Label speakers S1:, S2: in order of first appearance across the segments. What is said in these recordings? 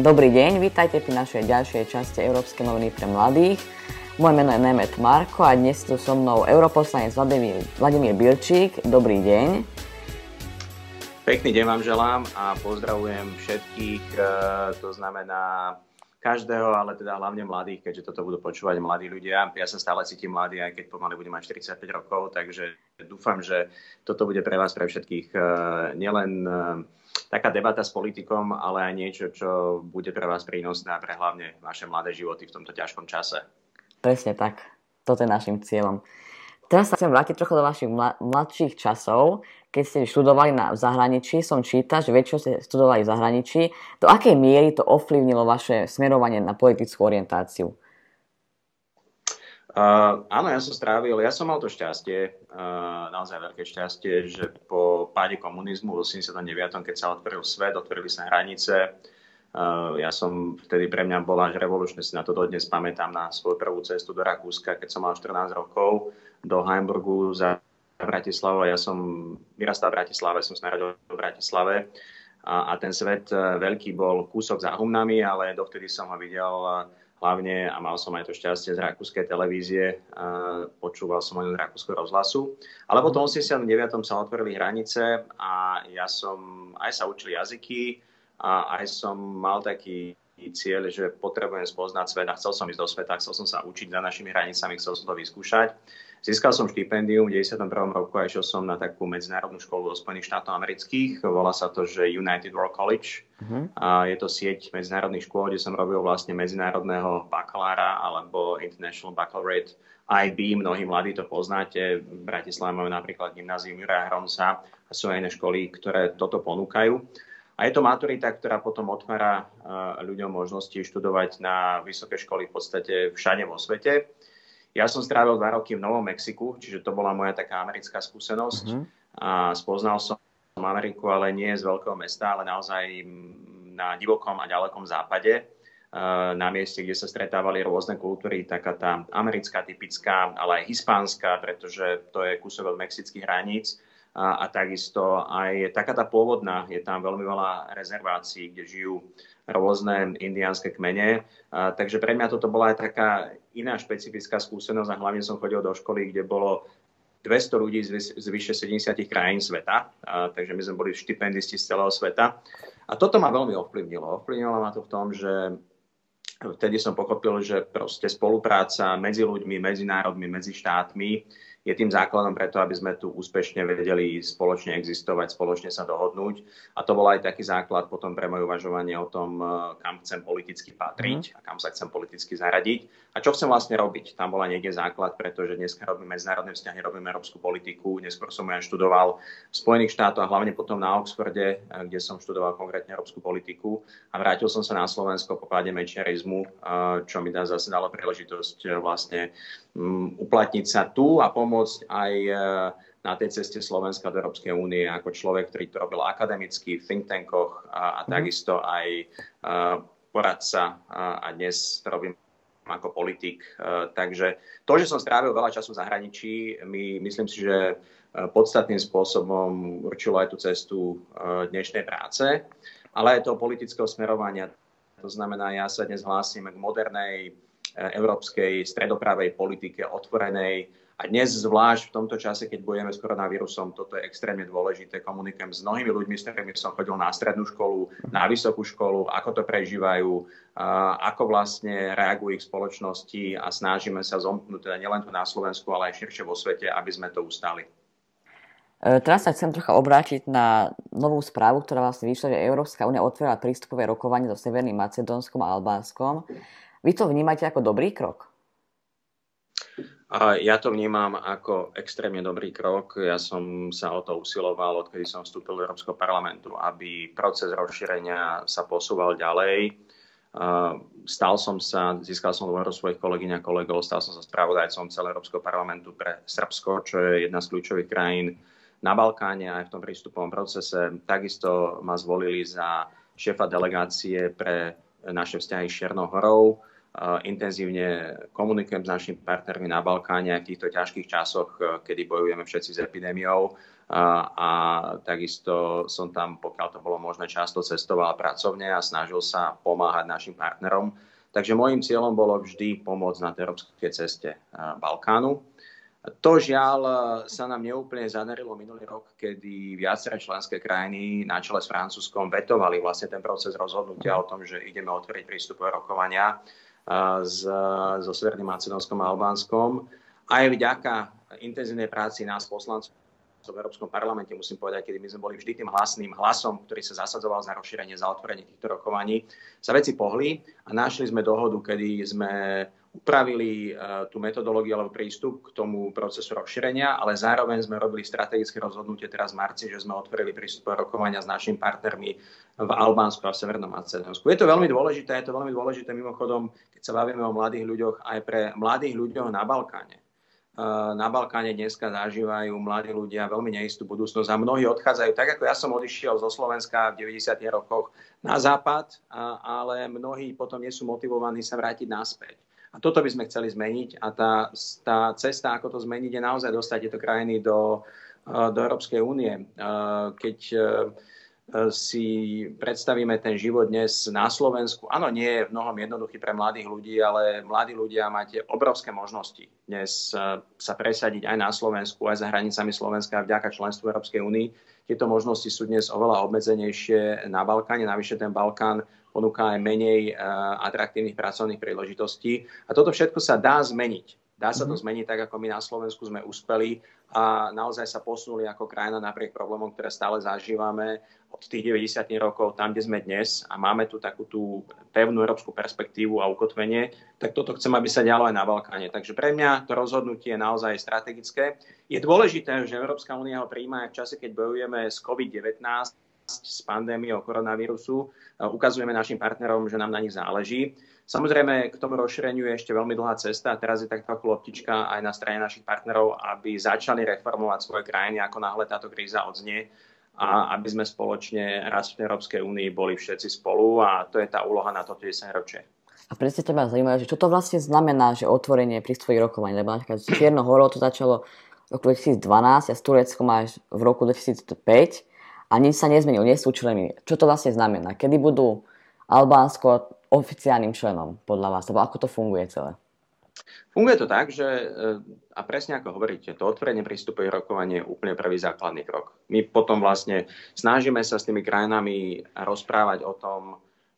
S1: Dobrý deň, vítajte pri našej ďalšej časti Európskej noviny pre mladých. Moje meno je Nemet Marko a dnes tu so mnou europoslanec Vladimír, Vladimír Bilčík. Dobrý deň.
S2: Pekný deň vám želám a pozdravujem všetkých, e, to znamená každého, ale teda hlavne mladých, keďže toto budú počúvať mladí ľudia. Ja sa stále cítim mladý, aj keď pomaly budem mať 45 rokov, takže dúfam, že toto bude pre vás, pre všetkých e, nielen e, taká debata s politikom, ale aj niečo, čo bude pre vás prínosné a pre hlavne vaše mladé životy v tomto ťažkom čase.
S1: Presne tak. Toto je našim cieľom. Teraz sa chcem vrátiť trochu do vašich mladších časov. Keď ste študovali na, v zahraničí, som čítal, že väčšinou ste studovali v zahraničí. Do akej miery to ovplyvnilo vaše smerovanie na politickú orientáciu?
S2: Uh, áno, ja som strávil, ja som mal to šťastie, uh, naozaj veľké šťastie, že po páde komunizmu v 89. keď sa otvoril svet, otvorili sa hranice, uh, ja som vtedy pre mňa bola až revolučné, si na to dodnes pamätám na svoju prvú cestu do Rakúska, keď som mal 14 rokov, do Heimburgu za Bratislavu. Ja som vyrastal v Bratislave, som sa narodil v Bratislave a, a ten svet veľký bol kúsok za humnami, ale dovtedy som ho videl hlavne, a mal som aj to šťastie z rakúskej televízie, počúval som z rakúskeho rozhlasu. Ale potom v 89. sa otvorili hranice a ja som, aj sa učil jazyky a aj som mal taký cieľ, že potrebujem spoznať svet a chcel som ísť do sveta, chcel som sa učiť za našimi hranicami, chcel som to vyskúšať. Získal som štipendium v 91. roku a išiel som na takú medzinárodnú školu do Spojených štátov amerických. Volá sa to, že United World College. Uh-huh. A je to sieť medzinárodných škôl, kde som robil vlastne medzinárodného bakalára alebo International Baccalaureate IB. Mnohí mladí to poznáte. V Bratislave majú napríklad gymnázium Juraja Hronca a sú aj iné školy, ktoré toto ponúkajú. A je to maturita, ktorá potom otvára ľuďom možnosti študovať na vysoké školy v podstate všade vo svete. Ja som strávil dva roky v Novom Mexiku, čiže to bola moja taká americká skúsenosť. Uh-huh. A spoznal som Ameriku, ale nie z veľkého mesta, ale naozaj na divokom a ďalekom západe na mieste, kde sa stretávali rôzne kultúry, taká tá americká typická, ale aj hispánska, pretože to je kúsok od mexických hraníc. A, a takisto aj taká tá pôvodná, je tam veľmi veľa rezervácií, kde žijú rôzne indiánske kmene. A, takže pre mňa toto bola aj taká iná špecifická skúsenosť a hlavne som chodil do školy, kde bolo 200 ľudí z, z vyše 70 krajín sveta, a, takže my sme boli štipendisti z celého sveta. A toto ma veľmi ovplyvnilo. Ovplyvnilo ma to v tom, že vtedy som pochopil, že proste spolupráca medzi ľuďmi, medzi národmi, medzi štátmi je tým základom preto, aby sme tu úspešne vedeli spoločne existovať, spoločne sa dohodnúť. A to bol aj taký základ potom pre moje uvažovanie o tom, eh, kam chcem politicky patriť mm. a kam sa chcem politicky zaradiť a čo chcem vlastne robiť. Tam bola niekde základ, pretože dnes robíme medzinárodné vzťahy, robíme európsku politiku. Neskôr som ja študoval v Spojených štátoch a hlavne potom na Oxforde, eh, kde som študoval konkrétne európsku politiku a vrátil som sa na Slovensko po páde mečiarizmu, eh, čo mi dá zase dalo príležitosť vlastne uplatniť sa tu a pomôcť pomôcť aj e, na tej ceste Slovenska do Európskej únie ako človek, ktorý to robil akademicky v think tankoch a, a mm. takisto aj e, poradca a, a dnes to robím ako politik. Takže to, že som strávil veľa času v zahraničí, my, myslím si, že podstatným spôsobom určilo aj tú cestu dnešnej práce, ale aj toho politického smerovania. To znamená, ja sa dnes hlásim k modernej európskej stredopravej politike, otvorenej, a dnes zvlášť v tomto čase, keď bojujeme s koronavírusom, toto je extrémne dôležité. Komunikujem s mnohými ľuďmi, s ktorými som chodil na strednú školu, na vysokú školu, ako to prežívajú, ako vlastne reagujú ich spoločnosti a snažíme sa zomknúť teda nielen tu na Slovensku, ale aj širšie vo svete, aby sme to ustali.
S1: E, teraz sa chcem trocha obrátiť na novú správu, ktorá vlastne vyšla, že Európska únia otvorila prístupové rokovanie so Severným Macedónskom a Albánskom. Vy to vnímate ako dobrý krok?
S2: Ja to vnímam ako extrémne dobrý krok. Ja som sa o to usiloval, odkedy som vstúpil do Európskeho parlamentu, aby proces rozšírenia sa posúval ďalej. Stal som sa, získal som dôveru svojich kolegyň a kolegov, stal som sa spravodajcom celého Európskeho parlamentu pre Srbsko, čo je jedna z kľúčových krajín na Balkáne aj v tom prístupovom procese. Takisto ma zvolili za šéfa delegácie pre naše vzťahy s Černou horou intenzívne komunikujem s našimi partnermi na Balkáne v týchto ťažkých časoch, kedy bojujeme všetci s epidémiou. A takisto som tam, pokiaľ to bolo možné, často cestoval pracovne a snažil sa pomáhať našim partnerom. Takže môjim cieľom bolo vždy pomôcť na európskej ceste Balkánu. To žiaľ sa nám neúplne zadarilo minulý rok, kedy viaceré členské krajiny na čele s Francúzskom vetovali vlastne ten proces rozhodnutia o tom, že ideme otvoriť prístupové rokovania s, so Severným Macedónskom a Albánskom. Aj vďaka intenzívnej práci nás poslancov v Európskom parlamente, musím povedať, kedy my sme boli vždy tým hlasným hlasom, ktorý sa zasadzoval za rozšírenie, za otvorenie týchto rokovaní, sa veci pohli a našli sme dohodu, kedy sme upravili uh, tú metodológiu alebo prístup k tomu procesu rozšírenia, ale zároveň sme robili strategické rozhodnutie teraz v marci, že sme otvorili prístupové rokovania s našimi partnermi v Albánsku a v Severnom Macedónsku. Je to veľmi dôležité, je to veľmi dôležité mimochodom, keď sa bavíme o mladých ľuďoch, aj pre mladých ľuďoch na Balkáne. Uh, na Balkáne dneska zažívajú mladí ľudia veľmi neistú budúcnosť a mnohí odchádzajú, tak ako ja som odišiel zo Slovenska v 90. rokoch na západ, ale mnohí potom nie sú motivovaní sa vrátiť naspäť. A toto by sme chceli zmeniť a tá, tá cesta, ako to zmeniť, je naozaj dostať tieto krajiny do, eh, do Európskej únie. Eh, keď eh, si predstavíme ten život dnes na Slovensku, áno, nie je mnohom jednoduchý pre mladých ľudí, ale mladí ľudia máte obrovské možnosti dnes sa presadiť aj na Slovensku, aj za hranicami Slovenska vďaka členstvu Európskej únii. Tieto možnosti sú dnes oveľa obmedzenejšie na Balkáne, navyše ten Balkán ponúka aj menej eh, atraktívnych pracovných príležitostí. A toto všetko sa dá zmeniť. Dá sa to mhm. zmeniť tak, ako my na Slovensku sme uspeli a naozaj sa posunuli ako krajina napriek problémom, ktoré stále zažívame od tých 90 rokov tam, kde sme dnes a máme tu takú tú pevnú európsku perspektívu a ukotvenie, tak toto chcem, aby sa dialo aj na Balkáne. Takže pre mňa to rozhodnutie je naozaj strategické. Je dôležité, že Európska únia ho príjma aj v čase, keď bojujeme s COVID-19, s pandémiou koronavírusu. Ukazujeme našim partnerom, že nám na nich záleží. Samozrejme, k tomu rozšíreniu je ešte veľmi dlhá cesta. Teraz je tak trochu loptička aj na strane našich partnerov, aby začali reformovať svoje krajiny, ako náhle táto kríza odznie a aby sme spoločne raz v Európskej únii boli všetci spolu a to je tá úloha na toto 10 ročie.
S1: A presne teba zaujímavé, že čo to vlastne znamená, že otvorenie prístvojich rokovaní, lebo napríklad s Čiernou to začalo v roku 2012 a s Tureckom až v roku 2005 a nič sa nezmenilo, nie sú členmi. Čo to vlastne znamená? Kedy budú Albánsko oficiálnym členom podľa vás? Alebo ako to funguje celé?
S2: Funguje to tak, že eh, a presne ako hovoríte, to otvorenie prístupových rokovanie je úplne prvý základný krok. My potom vlastne snažíme sa s tými krajinami rozprávať o tom,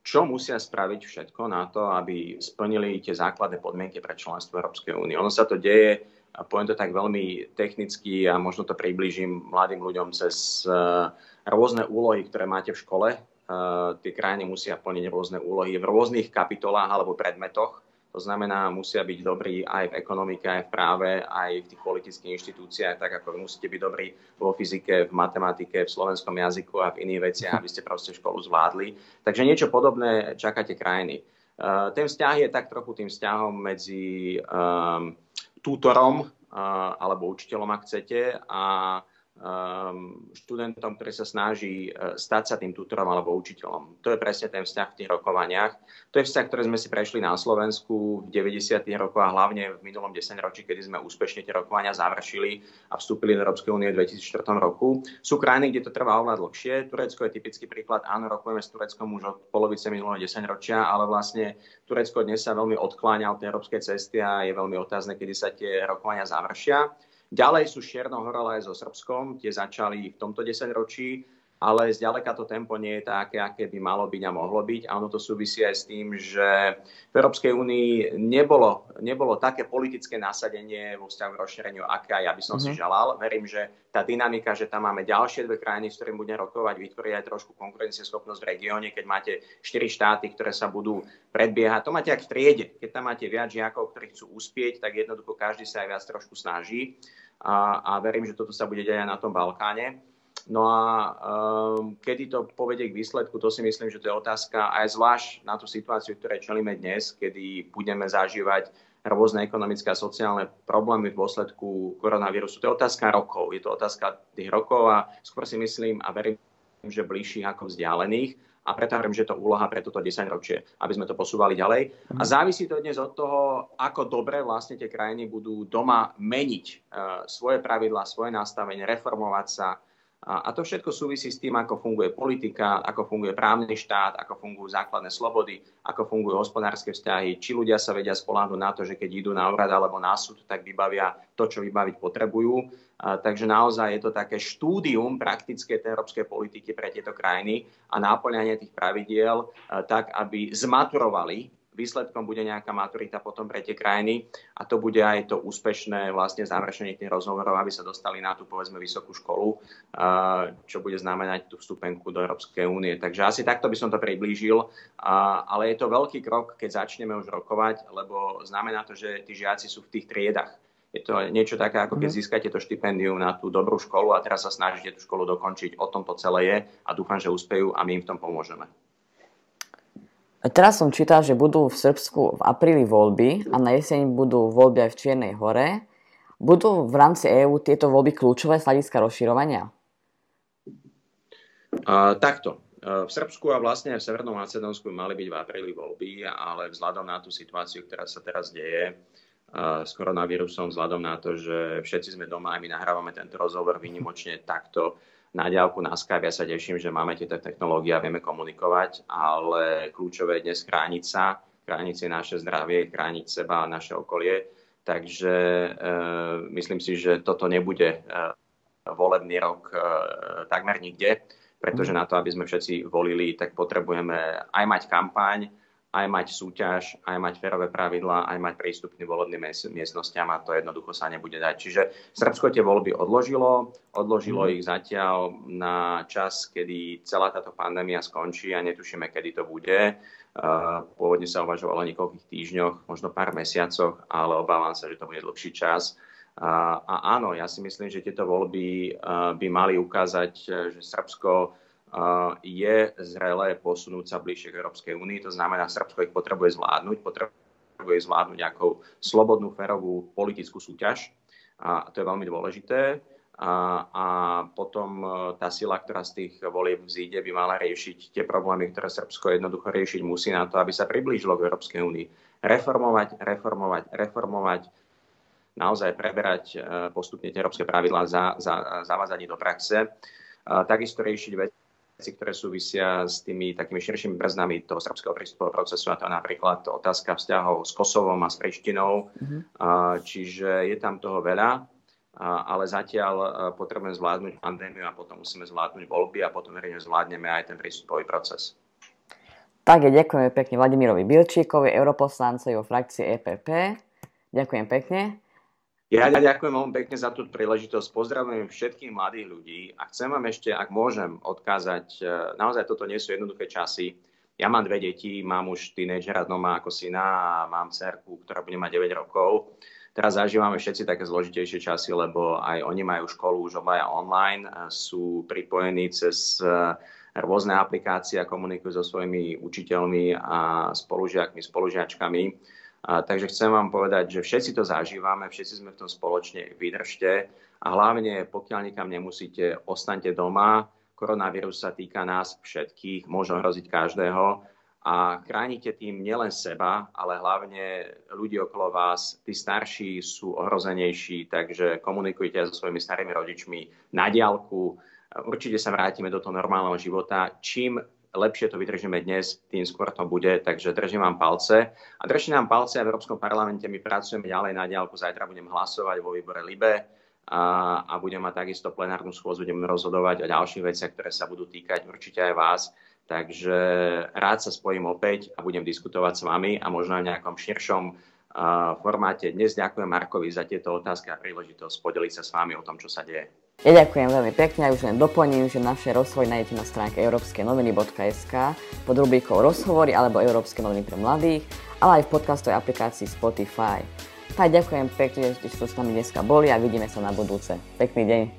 S2: čo musia spraviť všetko na to, aby splnili tie základné podmienky pre členstvo Európskej únie. Ono sa to deje, poviem to tak veľmi technicky a možno to približím mladým ľuďom cez uh, rôzne úlohy, ktoré máte v škole. Uh, tie krajiny musia plniť rôzne úlohy v rôznych kapitolách alebo predmetoch. To znamená, musia byť dobrí aj v ekonomike, aj v práve, aj v tých politických inštitúciách, tak ako musíte byť dobrí vo fyzike, v matematike, v slovenskom jazyku a v iných veciach, aby ste proste školu zvládli. Takže niečo podobné čakáte krajiny. Uh, ten vzťah je tak trochu tým vzťahom medzi um, tútorom alebo učiteľom, ak chcete, a študentom, ktorý sa snaží uh, stať sa tým tutorom alebo učiteľom. To je presne ten vzťah v tých rokovaniach. To je vzťah, ktorý sme si prešli na Slovensku v 90. rokoch a hlavne v minulom desaťročí, kedy sme úspešne tie rokovania završili a vstúpili do Európskej únie v 2004 roku. Sú krajiny, kde to trvá oveľa dlhšie. Turecko je typický príklad. Áno, rokujeme s Tureckom už od polovice minulého desaťročia, ale vlastne Turecko dnes sa veľmi odkláňa od tej európskej cesty a je veľmi otázne, kedy sa tie rokovania završia. Ďalej sú Čiernohora aj so Srbskom, tie začali v tomto desaťročí, ale zďaleka to tempo nie je také, aké by malo byť a mohlo byť. A ono to súvisí aj s tým, že v Európskej únii nebolo, nebolo také politické nasadenie vo vzťahu k rozšíreniu, aké ja by som mm-hmm. si mhm. želal. Verím, že tá dynamika, že tam máme ďalšie dve krajiny, s ktorými budeme rokovať, vytvorí aj trošku konkurencieschopnosť v regióne, keď máte štyri štáty, ktoré sa budú predbiehať. To máte ak v triede. Keď tam máte viac žiakov, ktorí chcú uspieť, tak jednoducho každý sa aj viac trošku snaží a, a verím, že toto sa bude deť aj na tom Balkáne. No a um, kedy to povedie k výsledku, to si myslím, že to je otázka aj zvlášť na tú situáciu, ktoré čelíme dnes, kedy budeme zažívať rôzne ekonomické a sociálne problémy v dôsledku koronavírusu. To je otázka rokov. Je to otázka tých rokov a skôr si myslím a verím, že bližších ako vzdialených a preto hovorím, že to úloha pre toto 10 ročie, aby sme to posúvali ďalej. A mhm. závisí to dnes od toho, ako dobre vlastne tie krajiny budú doma meniť uh, svoje pravidlá, svoje nastavenie, reformovať sa, A, a to všetko súvisí s tým, ako funguje politika, ako funguje právny štát, ako fungujú základné slobody, ako fungujú hospodárske vzťahy, či ľudia sa vedia spoláhnuť na to, že keď idú na úrad alebo na súd, tak vybavia to, čo vybaviť potrebujú. A, takže naozaj je to také štúdium praktické tej európskej politiky pre tieto krajiny a náplňanie tých pravidiel a, tak, aby zmaturovali výsledkom bude nejaká maturita potom pre tie krajiny a to bude aj to úspešné vlastne završenie tých rozhovorov, aby sa dostali na tú povedzme vysokú školu, čo bude znamenať tú vstupenku do Európskej únie. Takže asi takto by som to priblížil, ale je to veľký krok, keď začneme už rokovať, lebo znamená to, že tí žiaci sú v tých triedach. Je to niečo také, ako keď mhm. získate to štipendium na tú dobrú školu a teraz sa snažíte tú školu dokončiť. O tom to celé je a dúfam, že úspejú a my im v tom pomôžeme.
S1: Teraz som čítal, že budú v Srbsku v apríli voľby a na jeseň budú voľby aj v Čiernej hore. Budú v rámci EÚ tieto voľby kľúčové z hľadiska rozširovania?
S2: Uh, takto. Uh, v Srbsku a vlastne aj v Severnom Macedónsku mali byť v apríli voľby, ale vzhľadom na tú situáciu, ktorá sa teraz deje uh, s koronavírusom, vzhľadom na to, že všetci sme doma a my nahrávame tento rozhovor výnimočne takto, na diálku na Skype. Ja sa teším, že máme tieto technológie a vieme komunikovať, ale kľúčové je dnes chrániť sa, chrániť si naše zdravie, chrániť seba a naše okolie. Takže e, myslím si, že toto nebude e, volebný rok e, takmer nikde, pretože mhm. na to, aby sme všetci volili, tak potrebujeme aj mať kampaň, aj mať súťaž, aj mať férové pravidlá, aj mať prístupný volebným miestnostiam a to jednoducho sa nebude dať. Čiže Srbsko tie voľby odložilo, odložilo mm. ich zatiaľ na čas, kedy celá táto pandémia skončí a netušíme, kedy to bude. Pôvodne sa uvažovalo o niekoľkých týždňoch, možno pár mesiacoch, ale obávam sa, že to bude dlhší čas. A áno, ja si myslím, že tieto voľby by mali ukázať, že Srbsko je zrelé posunúť sa bližšie k Európskej únii. To znamená, Srbsko ich potrebuje zvládnuť, potrebuje zvládnuť nejakou slobodnú, férovú politickú súťaž. A to je veľmi dôležité. A, a potom e, tá sila, ktorá z tých volieb vzíde, by mala riešiť tie problémy, ktoré Srbsko jednoducho riešiť musí na to, aby sa priblížilo k Európskej únii. Reformovať, reformovať, reformovať, naozaj preberať e, postupne tie európske pravidlá, za, za, zavázať do praxe. A takisto riešiť veci, veci, ktoré súvisia s tými takými širšími brzdami toho srbského prístupového procesu, a to je napríklad otázka vzťahov s Kosovom a s Prištinou. Mm-hmm. Čiže je tam toho veľa, ale zatiaľ potrebujeme zvládnuť pandémiu a potom musíme zvládnuť voľby a potom verejne zvládneme aj ten prístupový proces.
S1: Tak, ďakujeme pekne Vladimirovi Bilčíkovi, europoslancovi vo frakcii EPP. Ďakujem pekne.
S2: Ja ďakujem veľmi pekne za tú príležitosť. Pozdravujem všetkých mladých ľudí a chcem vám ešte, ak môžem, odkázať, e, naozaj toto nie sú jednoduché časy. Ja mám dve deti, mám už tínejdžera doma ako syna a mám cerku, ktorá bude mať 9 rokov. Teraz zažívame všetci také zložitejšie časy, lebo aj oni majú školu už obaja online, sú pripojení cez e, rôzne aplikácie a komunikujú so svojimi učiteľmi a spolužiakmi, spolužiačkami a, takže chcem vám povedať, že všetci to zažívame, všetci sme v tom spoločne, vydržte a hlavne, pokiaľ nikam nemusíte, ostaňte doma. Koronavírus sa týka nás všetkých, môže hroziť každého a chránite tým nielen seba, ale hlavne ľudí okolo vás. Tí starší sú ohrozenejší, takže komunikujte so svojimi starými rodičmi na diálku. Určite sa vrátime do toho normálneho života. Čím lepšie to vydržíme dnes, tým skôr to bude, takže držím vám palce. A držím nám palce a v Európskom parlamente my pracujeme ďalej na diálku, zajtra budem hlasovať vo výbore LIBE a, a budem mať takisto plenárnu schôdzu, budeme rozhodovať o ďalších veciach, ktoré sa budú týkať určite aj vás. Takže rád sa spojím opäť a budem diskutovať s vami a možno aj v nejakom širšom formáte. Dnes ďakujem Markovi za tieto otázky a príležitosť podeliť sa s vami o tom, čo sa deje.
S1: Ja ďakujem veľmi pekne a už len doplním, že naše rozhovory nájdete na stránke európskenoviny.sk pod rubrikou rozhovory alebo Európske noviny pre mladých, ale aj v podcastovej aplikácii Spotify. Tak ďakujem pekne, že ste s nami dneska boli a vidíme sa na budúce. Pekný deň.